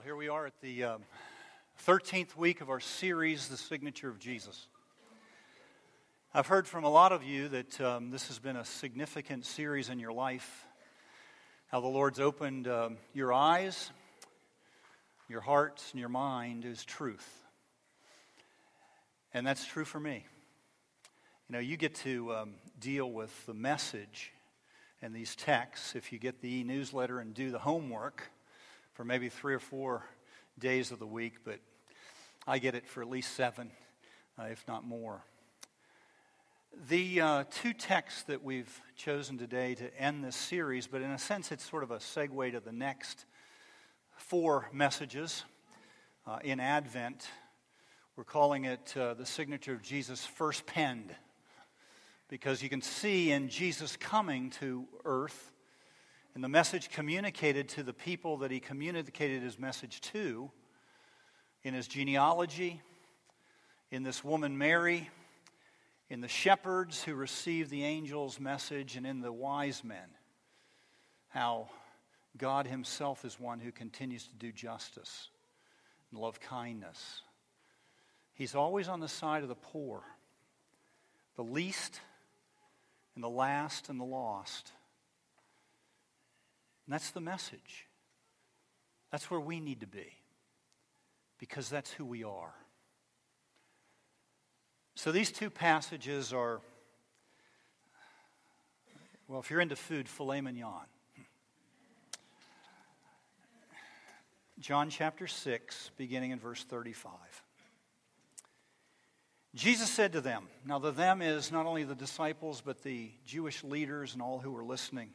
Well, here we are at the um, 13th week of our series, The Signature of Jesus. I've heard from a lot of you that um, this has been a significant series in your life, how the Lord's opened um, your eyes, your hearts, and your mind is truth. And that's true for me. You know, you get to um, deal with the message and these texts if you get the e newsletter and do the homework for maybe three or four days of the week, but I get it for at least seven, uh, if not more. The uh, two texts that we've chosen today to end this series, but in a sense, it's sort of a segue to the next four messages uh, in Advent. We're calling it uh, the signature of Jesus first penned, because you can see in Jesus coming to earth and the message communicated to the people that he communicated his message to in his genealogy, in this woman Mary, in the shepherds who received the angel's message, and in the wise men. How God himself is one who continues to do justice and love kindness. He's always on the side of the poor, the least, and the last, and the lost. And that's the message. That's where we need to be because that's who we are. So these two passages are, well, if you're into food, filet mignon. John chapter 6, beginning in verse 35. Jesus said to them, now the them is not only the disciples, but the Jewish leaders and all who were listening.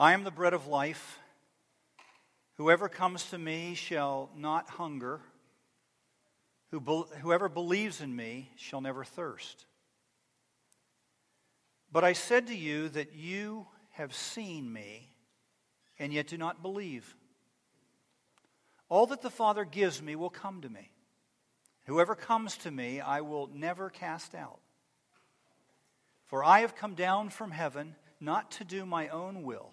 I am the bread of life. Whoever comes to me shall not hunger. Whoever believes in me shall never thirst. But I said to you that you have seen me, and yet do not believe. All that the Father gives me will come to me. Whoever comes to me, I will never cast out. For I have come down from heaven not to do my own will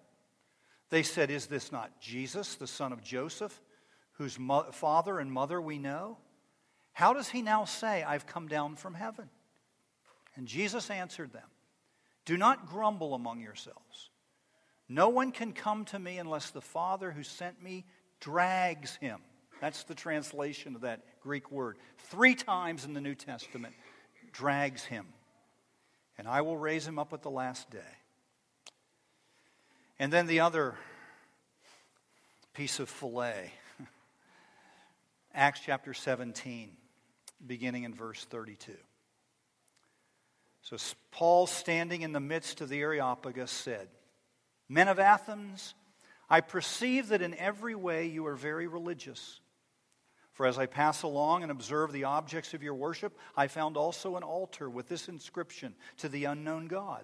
They said, Is this not Jesus, the son of Joseph, whose mo- father and mother we know? How does he now say, I've come down from heaven? And Jesus answered them, Do not grumble among yourselves. No one can come to me unless the Father who sent me drags him. That's the translation of that Greek word. Three times in the New Testament, drags him. And I will raise him up at the last day. And then the other piece of filet Acts chapter 17, beginning in verse 32. So Paul, standing in the midst of the Areopagus, said, Men of Athens, I perceive that in every way you are very religious. For as I pass along and observe the objects of your worship, I found also an altar with this inscription to the unknown God.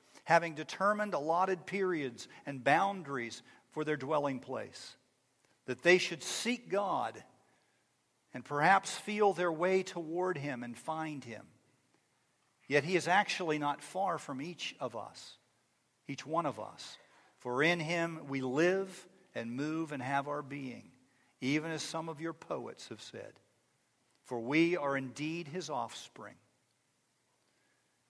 having determined allotted periods and boundaries for their dwelling place, that they should seek God and perhaps feel their way toward Him and find Him. Yet He is actually not far from each of us, each one of us. For in Him we live and move and have our being, even as some of your poets have said. For we are indeed His offspring.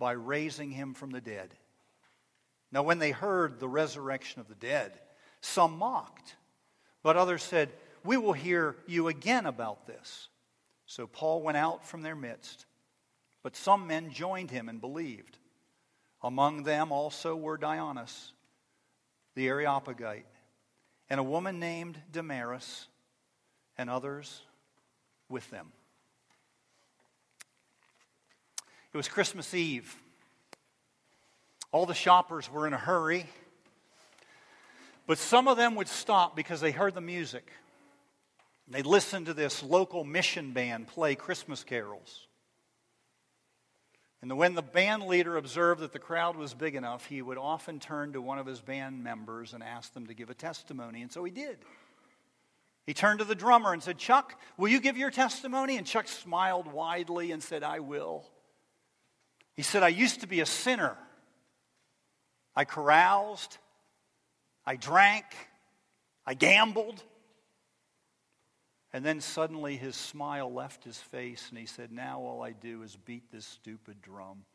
by raising him from the dead. Now, when they heard the resurrection of the dead, some mocked, but others said, We will hear you again about this. So Paul went out from their midst, but some men joined him and believed. Among them also were Dionysius, the Areopagite, and a woman named Damaris, and others with them. It was Christmas Eve. All the shoppers were in a hurry, but some of them would stop because they heard the music. They listened to this local mission band play Christmas carols. And when the band leader observed that the crowd was big enough, he would often turn to one of his band members and ask them to give a testimony. And so he did. He turned to the drummer and said, Chuck, will you give your testimony? And Chuck smiled widely and said, I will. He said, I used to be a sinner. I caroused, I drank, I gambled. And then suddenly his smile left his face and he said, Now all I do is beat this stupid drum.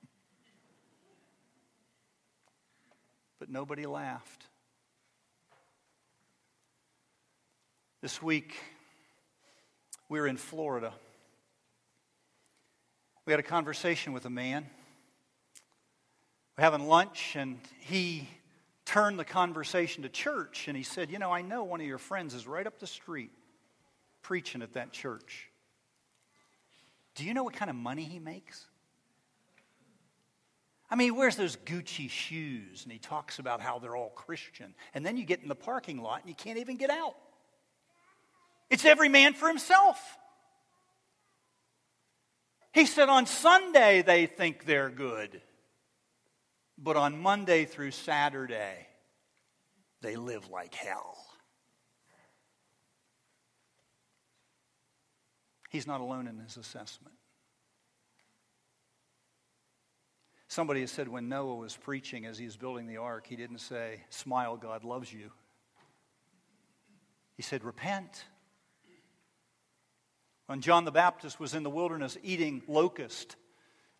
But nobody laughed. This week, we were in Florida. We had a conversation with a man. We're having lunch, and he turned the conversation to church, and he said, You know, I know one of your friends is right up the street preaching at that church. Do you know what kind of money he makes? I mean, he wears those Gucci shoes and he talks about how they're all Christian. And then you get in the parking lot and you can't even get out. It's every man for himself. He said on Sunday they think they're good, but on Monday through Saturday they live like hell. He's not alone in his assessment. Somebody has said when Noah was preaching as he was building the ark, he didn't say, Smile, God loves you. He said, Repent. When John the Baptist was in the wilderness eating locust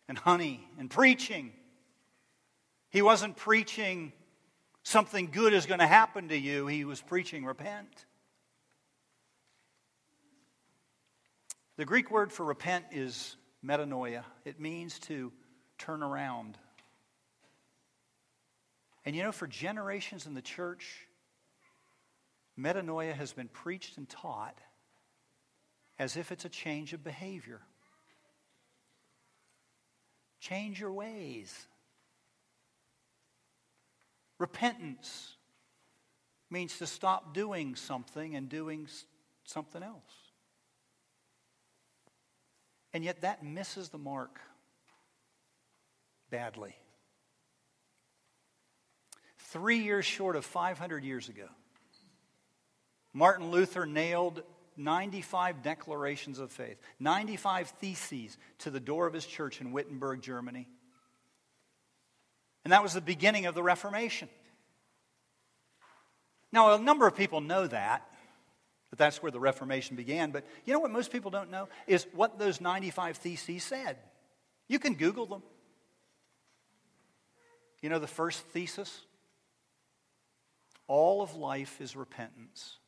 and honey and preaching, he wasn't preaching something good is going to happen to you, he was preaching repent. The Greek word for repent is metanoia, it means to turn around. And you know, for generations in the church, metanoia has been preached and taught as if it's a change of behavior. Change your ways. Repentance means to stop doing something and doing something else. And yet that misses the mark badly. Three years short of 500 years ago, Martin Luther nailed 95 declarations of faith, 95 theses to the door of his church in Wittenberg, Germany. And that was the beginning of the Reformation. Now, a number of people know that. But that's where the Reformation began. But you know what most people don't know? Is what those 95 theses said. You can Google them. You know the first thesis? All of life is repentance.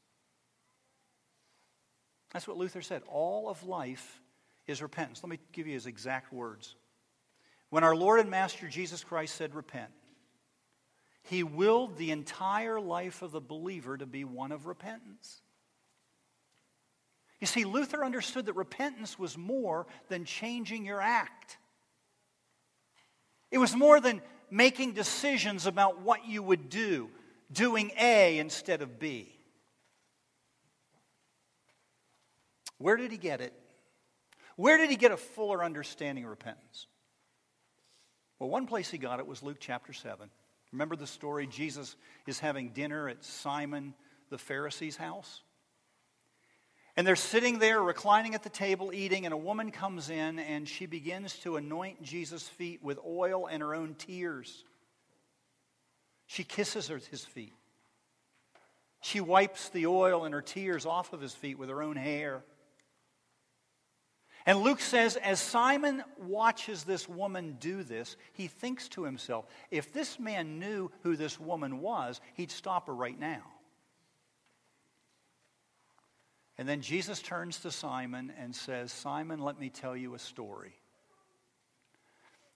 That's what Luther said. All of life is repentance. Let me give you his exact words. When our Lord and Master Jesus Christ said, Repent, he willed the entire life of the believer to be one of repentance. You see, Luther understood that repentance was more than changing your act. It was more than making decisions about what you would do, doing A instead of B. Where did he get it? Where did he get a fuller understanding of repentance? Well, one place he got it was Luke chapter 7. Remember the story? Jesus is having dinner at Simon the Pharisee's house. And they're sitting there, reclining at the table, eating, and a woman comes in and she begins to anoint Jesus' feet with oil and her own tears. She kisses his feet. She wipes the oil and her tears off of his feet with her own hair. And Luke says, as Simon watches this woman do this, he thinks to himself, if this man knew who this woman was, he'd stop her right now. And then Jesus turns to Simon and says, Simon, let me tell you a story.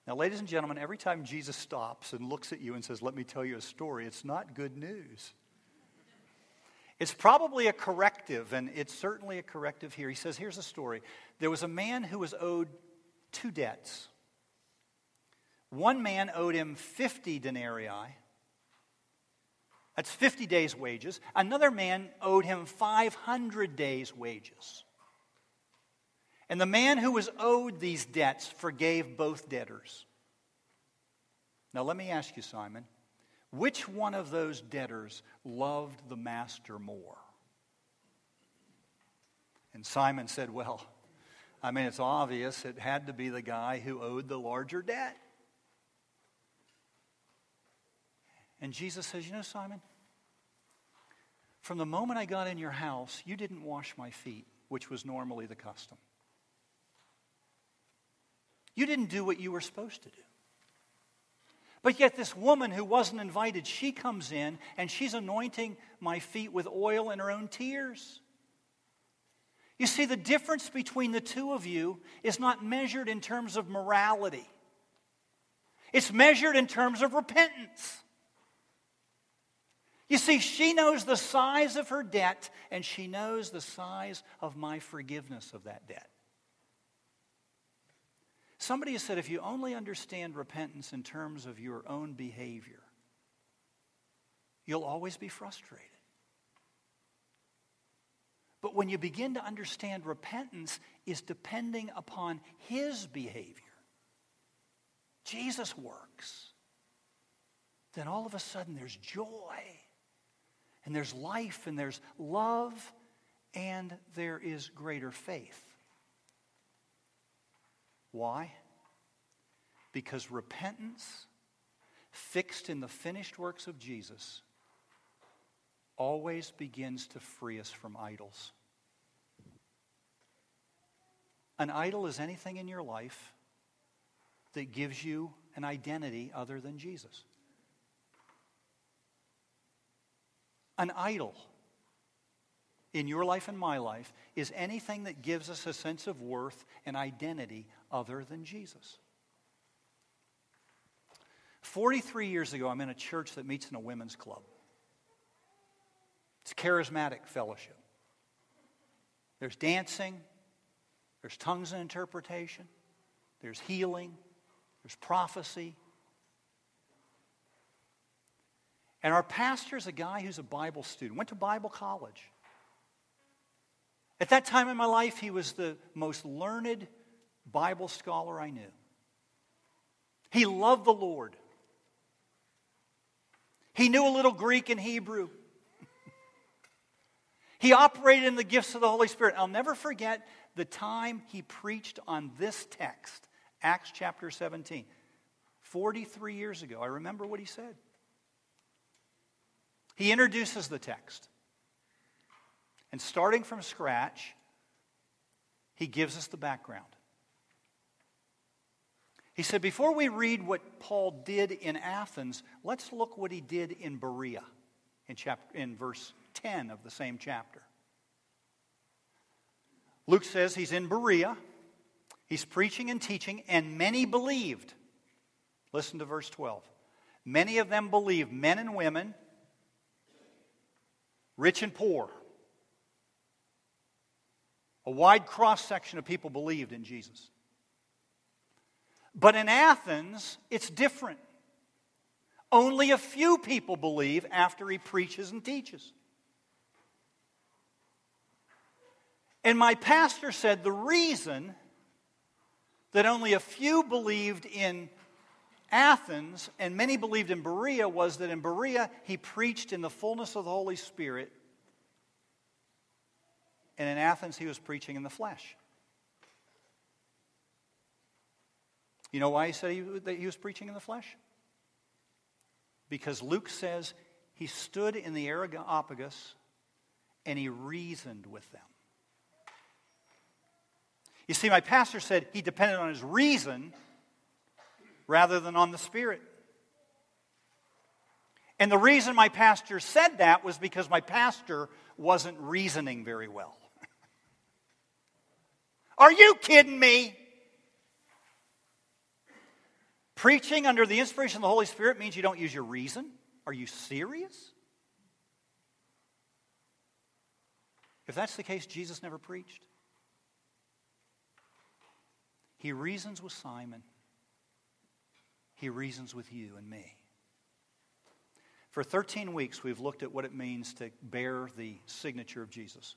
Now, ladies and gentlemen, every time Jesus stops and looks at you and says, Let me tell you a story, it's not good news. It's probably a corrective, and it's certainly a corrective here. He says, Here's a story. There was a man who was owed two debts. One man owed him 50 denarii, that's 50 days' wages. Another man owed him 500 days' wages. And the man who was owed these debts forgave both debtors. Now, let me ask you, Simon, which one of those debtors loved the master more? And Simon said, Well, I mean, it's obvious it had to be the guy who owed the larger debt. And Jesus says, You know, Simon, from the moment I got in your house, you didn't wash my feet, which was normally the custom. You didn't do what you were supposed to do. But yet, this woman who wasn't invited, she comes in and she's anointing my feet with oil and her own tears. You see, the difference between the two of you is not measured in terms of morality, it's measured in terms of repentance. You see, she knows the size of her debt, and she knows the size of my forgiveness of that debt. Somebody has said if you only understand repentance in terms of your own behavior, you'll always be frustrated. But when you begin to understand repentance is depending upon his behavior, Jesus works, then all of a sudden there's joy and there's life, and there's love, and there is greater faith. Why? Because repentance, fixed in the finished works of Jesus, always begins to free us from idols. An idol is anything in your life that gives you an identity other than Jesus. An idol in your life and my life is anything that gives us a sense of worth and identity other than Jesus. 43 years ago, I'm in a church that meets in a women's club. It's charismatic fellowship. There's dancing, there's tongues and interpretation, there's healing, there's prophecy, And our pastor is a guy who's a Bible student, went to Bible college. At that time in my life, he was the most learned Bible scholar I knew. He loved the Lord. He knew a little Greek and Hebrew. he operated in the gifts of the Holy Spirit. I'll never forget the time he preached on this text, Acts chapter 17. 43 years ago. I remember what he said. He introduces the text. And starting from scratch, he gives us the background. He said, Before we read what Paul did in Athens, let's look what he did in Berea in, chapter, in verse 10 of the same chapter. Luke says he's in Berea, he's preaching and teaching, and many believed. Listen to verse 12. Many of them believed, men and women, rich and poor. A wide cross section of people believed in Jesus. But in Athens, it's different. Only a few people believe after he preaches and teaches. And my pastor said the reason that only a few believed in Athens, and many believed in Berea, was that in Berea he preached in the fullness of the Holy Spirit. And in Athens, he was preaching in the flesh. You know why he said he, that he was preaching in the flesh? Because Luke says he stood in the Areopagus and he reasoned with them. You see, my pastor said he depended on his reason rather than on the Spirit. And the reason my pastor said that was because my pastor wasn't reasoning very well. Are you kidding me? Preaching under the inspiration of the Holy Spirit means you don't use your reason. Are you serious? If that's the case, Jesus never preached. He reasons with Simon, he reasons with you and me. For 13 weeks, we've looked at what it means to bear the signature of Jesus.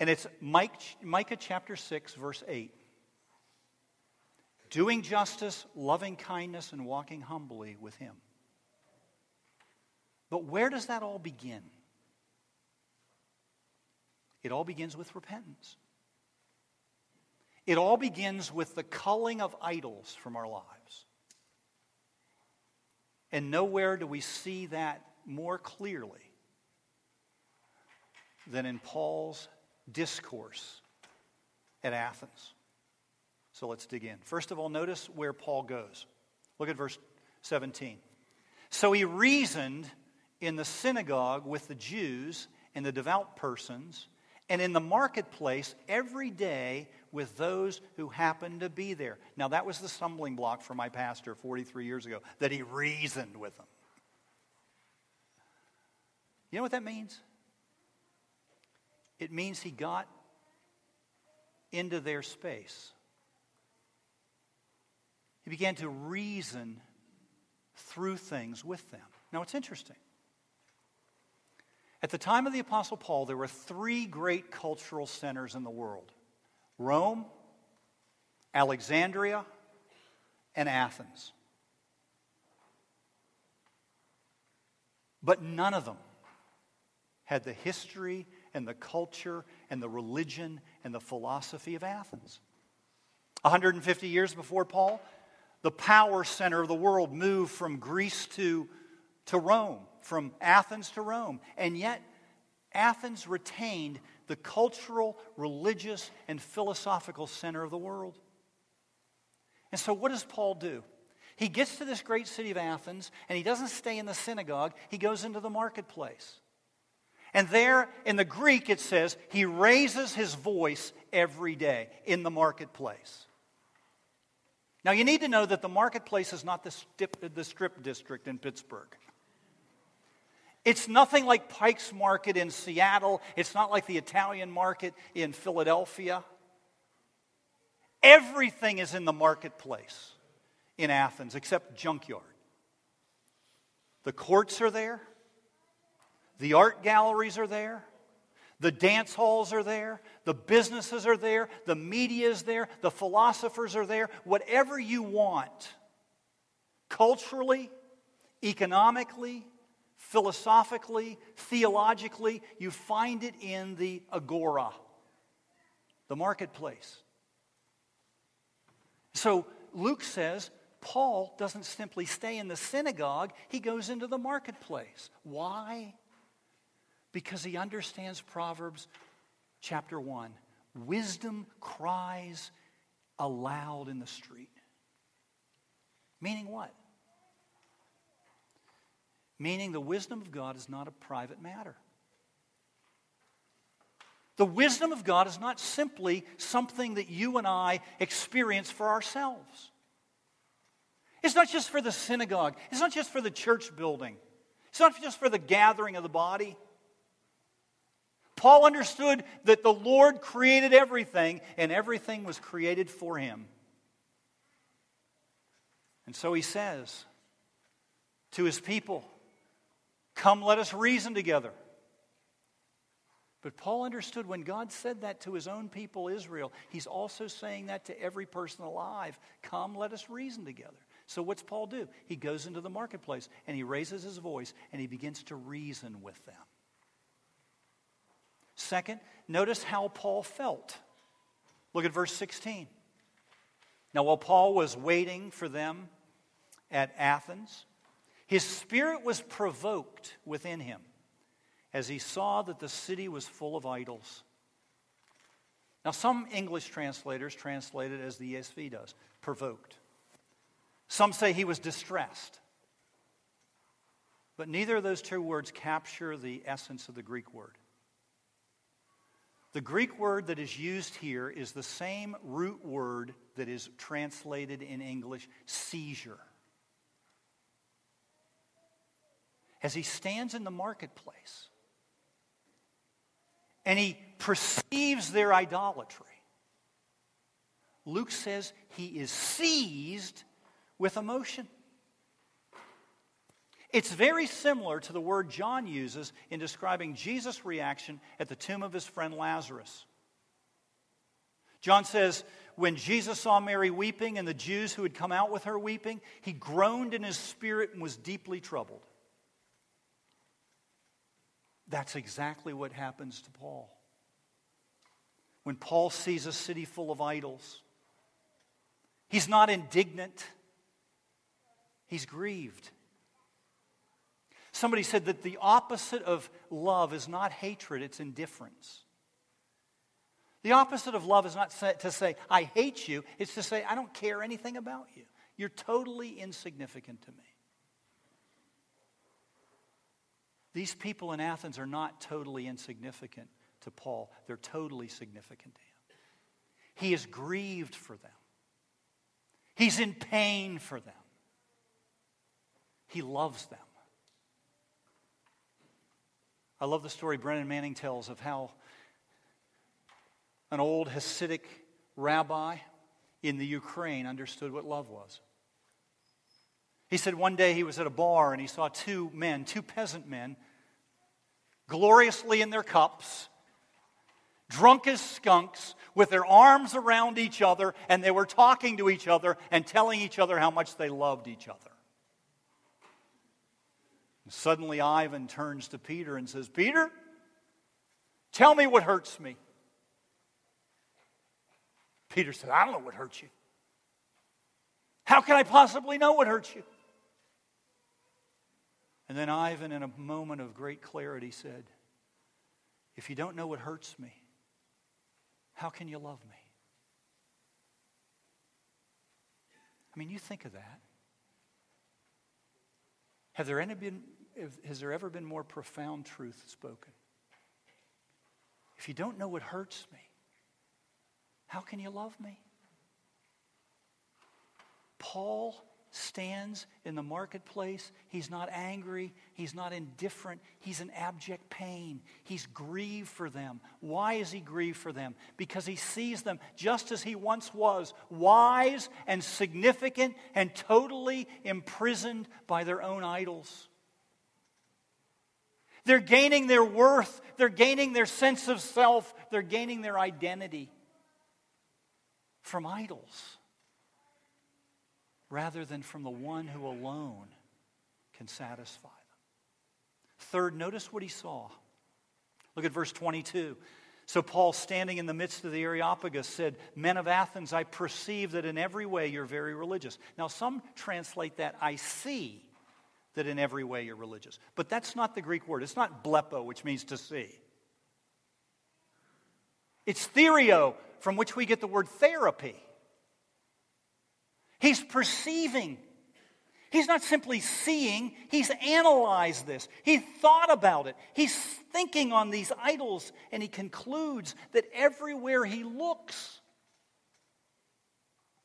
And it's Micah chapter 6, verse 8. Doing justice, loving kindness, and walking humbly with Him. But where does that all begin? It all begins with repentance. It all begins with the culling of idols from our lives. And nowhere do we see that more clearly than in Paul's discourse at Athens. So let's dig in. First of all, notice where Paul goes. Look at verse 17. So he reasoned in the synagogue with the Jews and the devout persons, and in the marketplace every day with those who happened to be there. Now, that was the stumbling block for my pastor 43 years ago, that he reasoned with them. You know what that means? It means he got into their space. He began to reason through things with them. Now, it's interesting. At the time of the Apostle Paul, there were three great cultural centers in the world Rome, Alexandria, and Athens. But none of them had the history and the culture and the religion and the philosophy of Athens. 150 years before Paul, the power center of the world moved from Greece to, to Rome, from Athens to Rome. And yet, Athens retained the cultural, religious, and philosophical center of the world. And so, what does Paul do? He gets to this great city of Athens, and he doesn't stay in the synagogue, he goes into the marketplace. And there in the Greek, it says he raises his voice every day in the marketplace. Now, you need to know that the marketplace is not the strip, the strip district in Pittsburgh. It's nothing like Pike's Market in Seattle. It's not like the Italian market in Philadelphia. Everything is in the marketplace in Athens except junkyard. The courts are there, the art galleries are there, the dance halls are there, the businesses are there, the media is there, the philosophers are there. Whatever you want, culturally, economically, philosophically, theologically, you find it in the agora, the marketplace. So Luke says Paul doesn't simply stay in the synagogue, he goes into the marketplace. Why? Because he understands Proverbs chapter 1. Wisdom cries aloud in the street. Meaning what? meaning the wisdom of God is not a private matter. The wisdom of God is not simply something that you and I experience for ourselves. It's not just for the synagogue, it's not just for the church building, it's not just for the gathering of the body. Paul understood that the Lord created everything, and everything was created for him. And so he says to his people, Come, let us reason together. But Paul understood when God said that to his own people, Israel, he's also saying that to every person alive. Come, let us reason together. So, what's Paul do? He goes into the marketplace and he raises his voice and he begins to reason with them. Second, notice how Paul felt. Look at verse 16. Now, while Paul was waiting for them at Athens, his spirit was provoked within him as he saw that the city was full of idols. Now, some English translators translate it as the ESV does provoked. Some say he was distressed. But neither of those two words capture the essence of the Greek word. The Greek word that is used here is the same root word that is translated in English seizure. As he stands in the marketplace and he perceives their idolatry, Luke says he is seized with emotion. It's very similar to the word John uses in describing Jesus' reaction at the tomb of his friend Lazarus. John says, when Jesus saw Mary weeping and the Jews who had come out with her weeping, he groaned in his spirit and was deeply troubled. That's exactly what happens to Paul. When Paul sees a city full of idols, he's not indignant, he's grieved. Somebody said that the opposite of love is not hatred, it's indifference. The opposite of love is not to say, I hate you, it's to say, I don't care anything about you. You're totally insignificant to me. These people in Athens are not totally insignificant to Paul, they're totally significant to him. He is grieved for them, he's in pain for them, he loves them. I love the story Brennan Manning tells of how an old Hasidic rabbi in the Ukraine understood what love was. He said one day he was at a bar and he saw two men, two peasant men, gloriously in their cups, drunk as skunks, with their arms around each other, and they were talking to each other and telling each other how much they loved each other. Suddenly, Ivan turns to Peter and says, Peter, tell me what hurts me. Peter said, I don't know what hurts you. How can I possibly know what hurts you? And then Ivan, in a moment of great clarity, said, If you don't know what hurts me, how can you love me? I mean, you think of that. Have there any been, has there ever been more profound truth spoken? If you don't know what hurts me, how can you love me? Paul stands in the marketplace. He's not angry. He's not indifferent. He's in abject pain. He's grieved for them. Why is he grieved for them? Because he sees them just as he once was wise and significant and totally imprisoned by their own idols. They're gaining their worth, they're gaining their sense of self, they're gaining their identity from idols rather than from the one who alone can satisfy them. Third, notice what he saw. Look at verse 22. So Paul, standing in the midst of the Areopagus, said, Men of Athens, I perceive that in every way you're very religious. Now, some translate that, I see that in every way you're religious. But that's not the Greek word. It's not blepo, which means to see. It's therio, from which we get the word therapy. He's perceiving. He's not simply seeing, he's analyzed this. He thought about it. He's thinking on these idols, and he concludes that everywhere he looks,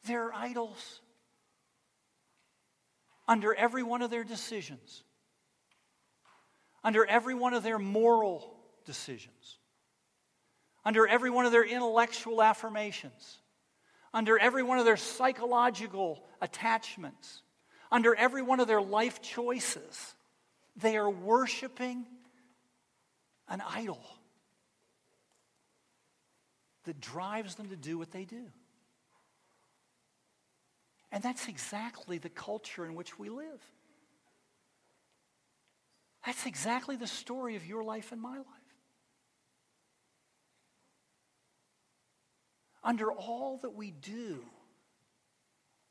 there are idols under every one of their decisions, under every one of their moral decisions, under every one of their intellectual affirmations under every one of their psychological attachments, under every one of their life choices. They are worshiping an idol that drives them to do what they do. And that's exactly the culture in which we live. That's exactly the story of your life and my life. under all that we do,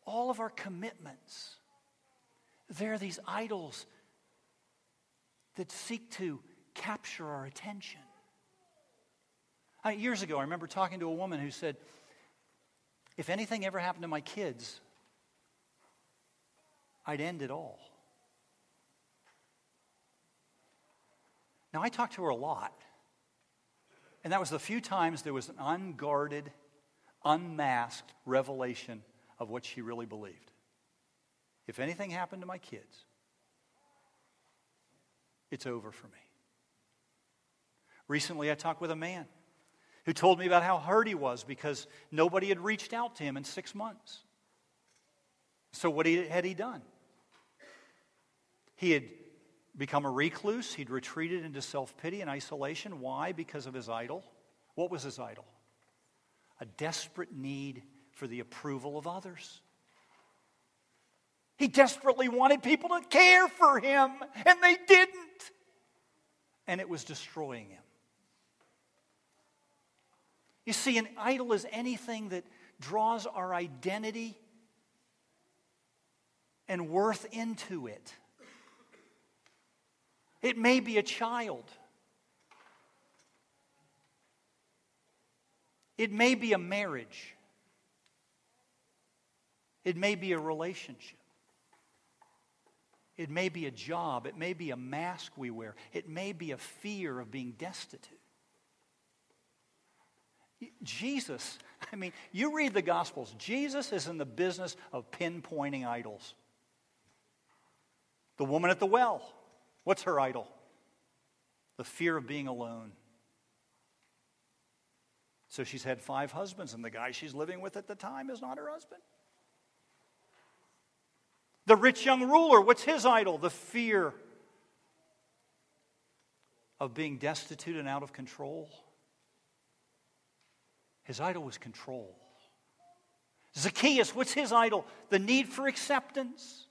all of our commitments, there are these idols that seek to capture our attention. I, years ago, I remember talking to a woman who said, If anything ever happened to my kids, I'd end it all. Now, I talked to her a lot. And that was the few times there was an unguarded, unmasked revelation of what she really believed. If anything happened to my kids, it's over for me. Recently, I talked with a man who told me about how hurt he was because nobody had reached out to him in six months. So, what had he done? He had become a recluse. He'd retreated into self pity and isolation. Why? Because of his idol. What was his idol? A desperate need for the approval of others. He desperately wanted people to care for him, and they didn't. And it was destroying him. You see, an idol is anything that draws our identity and worth into it. It may be a child. It may be a marriage. It may be a relationship. It may be a job. It may be a mask we wear. It may be a fear of being destitute. Jesus, I mean, you read the Gospels, Jesus is in the business of pinpointing idols. The woman at the well, What's her idol? The fear of being alone. So she's had five husbands, and the guy she's living with at the time is not her husband. The rich young ruler, what's his idol? The fear of being destitute and out of control. His idol was control. Zacchaeus, what's his idol? The need for acceptance.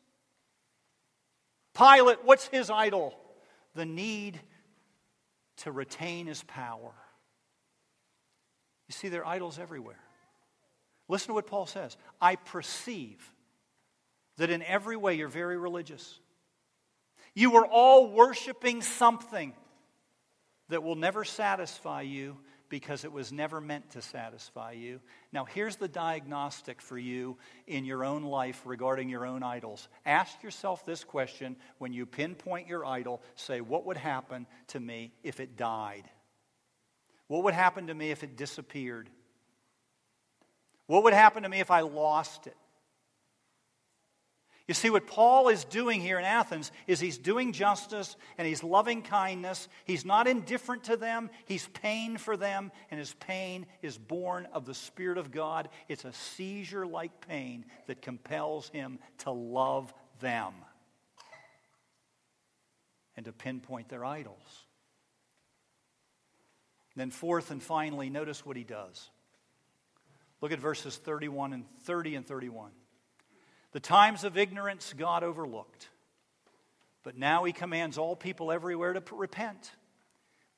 Pilate, what's his idol? The need to retain his power. You see, there are idols everywhere. Listen to what Paul says I perceive that in every way you're very religious. You are all worshiping something that will never satisfy you because it was never meant to satisfy you. Now, here's the diagnostic for you in your own life regarding your own idols. Ask yourself this question when you pinpoint your idol say, What would happen to me if it died? What would happen to me if it disappeared? What would happen to me if I lost it? You see, what Paul is doing here in Athens is he's doing justice and he's loving kindness. He's not indifferent to them, he's pain for them, and his pain is born of the Spirit of God. It's a seizure like pain that compels him to love them and to pinpoint their idols. Then, fourth and finally, notice what he does. Look at verses 31 and 30 and 31. The times of ignorance God overlooked. But now he commands all people everywhere to repent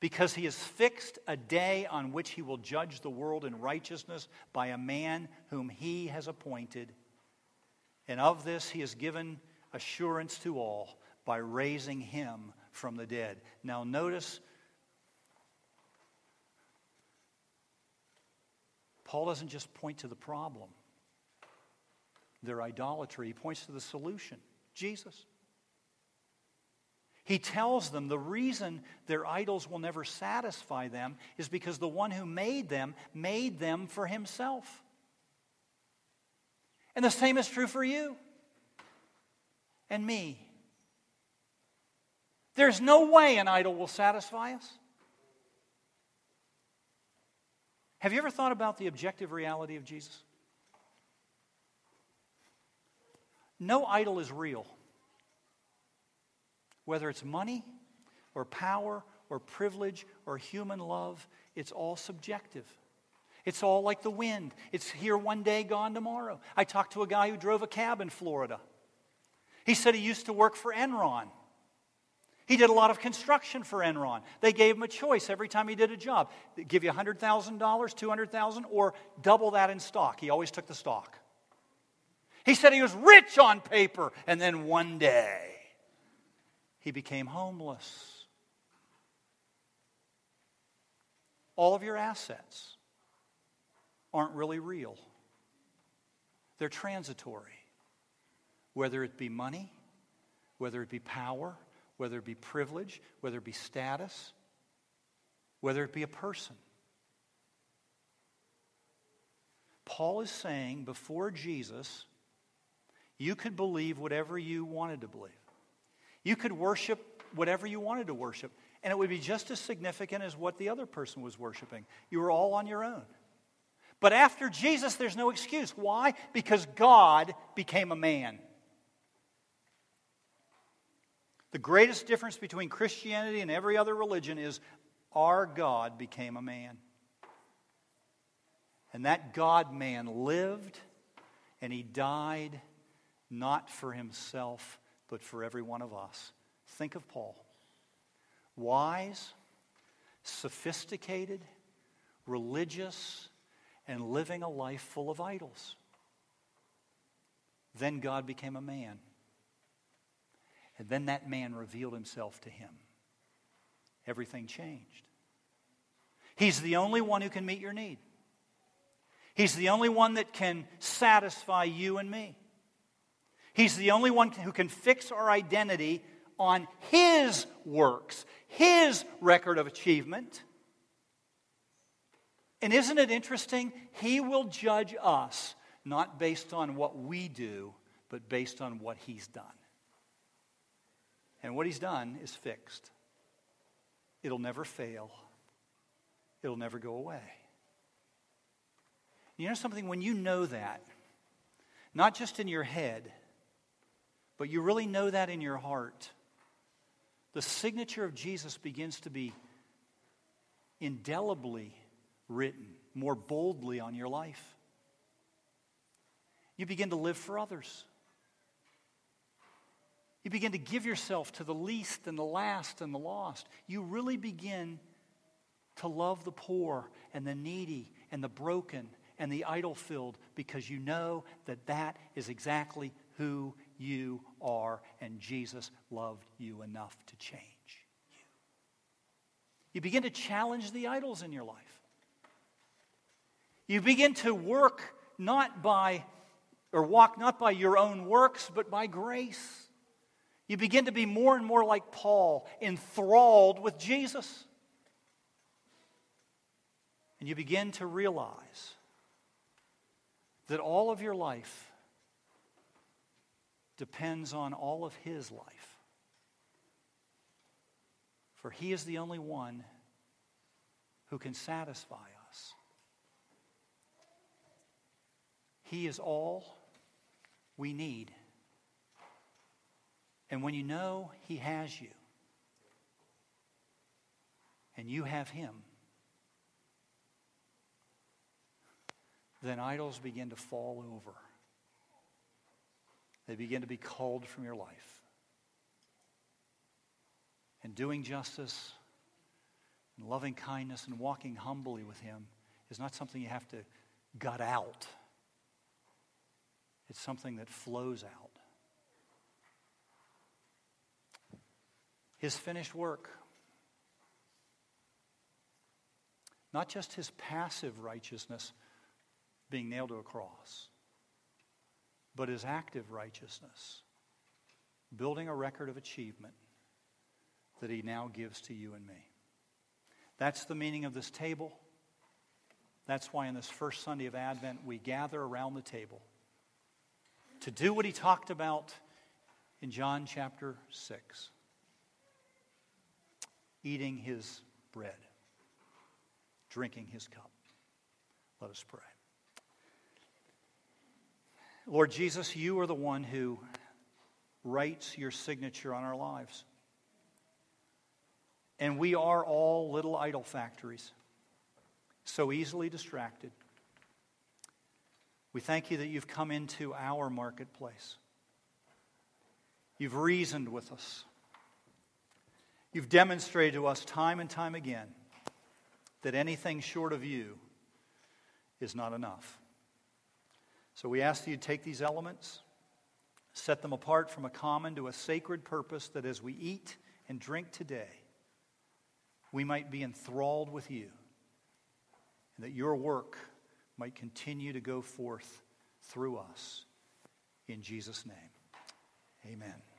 because he has fixed a day on which he will judge the world in righteousness by a man whom he has appointed. And of this he has given assurance to all by raising him from the dead. Now, notice Paul doesn't just point to the problem their idolatry. He points to the solution Jesus. He tells them the reason their idols will never satisfy them is because the one who made them made them for himself. And the same is true for you and me. There's no way an idol will satisfy us. Have you ever thought about the objective reality of Jesus? No idol is real. Whether it's money or power or privilege or human love, it's all subjective. It's all like the wind. It's here one day, gone tomorrow. I talked to a guy who drove a cab in Florida. He said he used to work for Enron. He did a lot of construction for Enron. They gave him a choice every time he did a job. They'd give you $100,000, 200,000, or double that in stock. He always took the stock. He said he was rich on paper, and then one day he became homeless. All of your assets aren't really real, they're transitory. Whether it be money, whether it be power, whether it be privilege, whether it be status, whether it be a person. Paul is saying before Jesus, you could believe whatever you wanted to believe. You could worship whatever you wanted to worship, and it would be just as significant as what the other person was worshiping. You were all on your own. But after Jesus, there's no excuse. Why? Because God became a man. The greatest difference between Christianity and every other religion is our God became a man. And that God man lived and he died not for himself, but for every one of us. Think of Paul. Wise, sophisticated, religious, and living a life full of idols. Then God became a man. And then that man revealed himself to him. Everything changed. He's the only one who can meet your need. He's the only one that can satisfy you and me. He's the only one who can fix our identity on His works, His record of achievement. And isn't it interesting? He will judge us not based on what we do, but based on what He's done. And what he's done is fixed. It'll never fail, it'll never go away. You know something? When you know that, not just in your head, but you really know that in your heart, the signature of Jesus begins to be indelibly written, more boldly on your life. You begin to live for others. You begin to give yourself to the least and the last and the lost. You really begin to love the poor and the needy and the broken and the idol filled because you know that that is exactly who you are and Jesus loved you enough to change you. You begin to challenge the idols in your life. You begin to work not by, or walk not by your own works, but by grace. You begin to be more and more like Paul, enthralled with Jesus. And you begin to realize that all of your life depends on all of His life. For He is the only one who can satisfy us. He is all we need. And when you know He has you and you have Him, then idols begin to fall over. They begin to be culled from your life. And doing justice and loving kindness and walking humbly with Him is not something you have to gut out, it's something that flows out. his finished work. Not just his passive righteousness being nailed to a cross, but his active righteousness, building a record of achievement that he now gives to you and me. That's the meaning of this table. That's why on this first Sunday of Advent, we gather around the table to do what he talked about in John chapter 6 eating his bread, drinking his cup. Let us pray. Lord Jesus, you are the one who writes your signature on our lives. And we are all little idol factories, so easily distracted. We thank you that you've come into our marketplace. You've reasoned with us. You've demonstrated to us time and time again that anything short of you is not enough. So we ask that you take these elements, set them apart from a common to a sacred purpose, that as we eat and drink today, we might be enthralled with you, and that your work might continue to go forth through us. In Jesus' name, amen.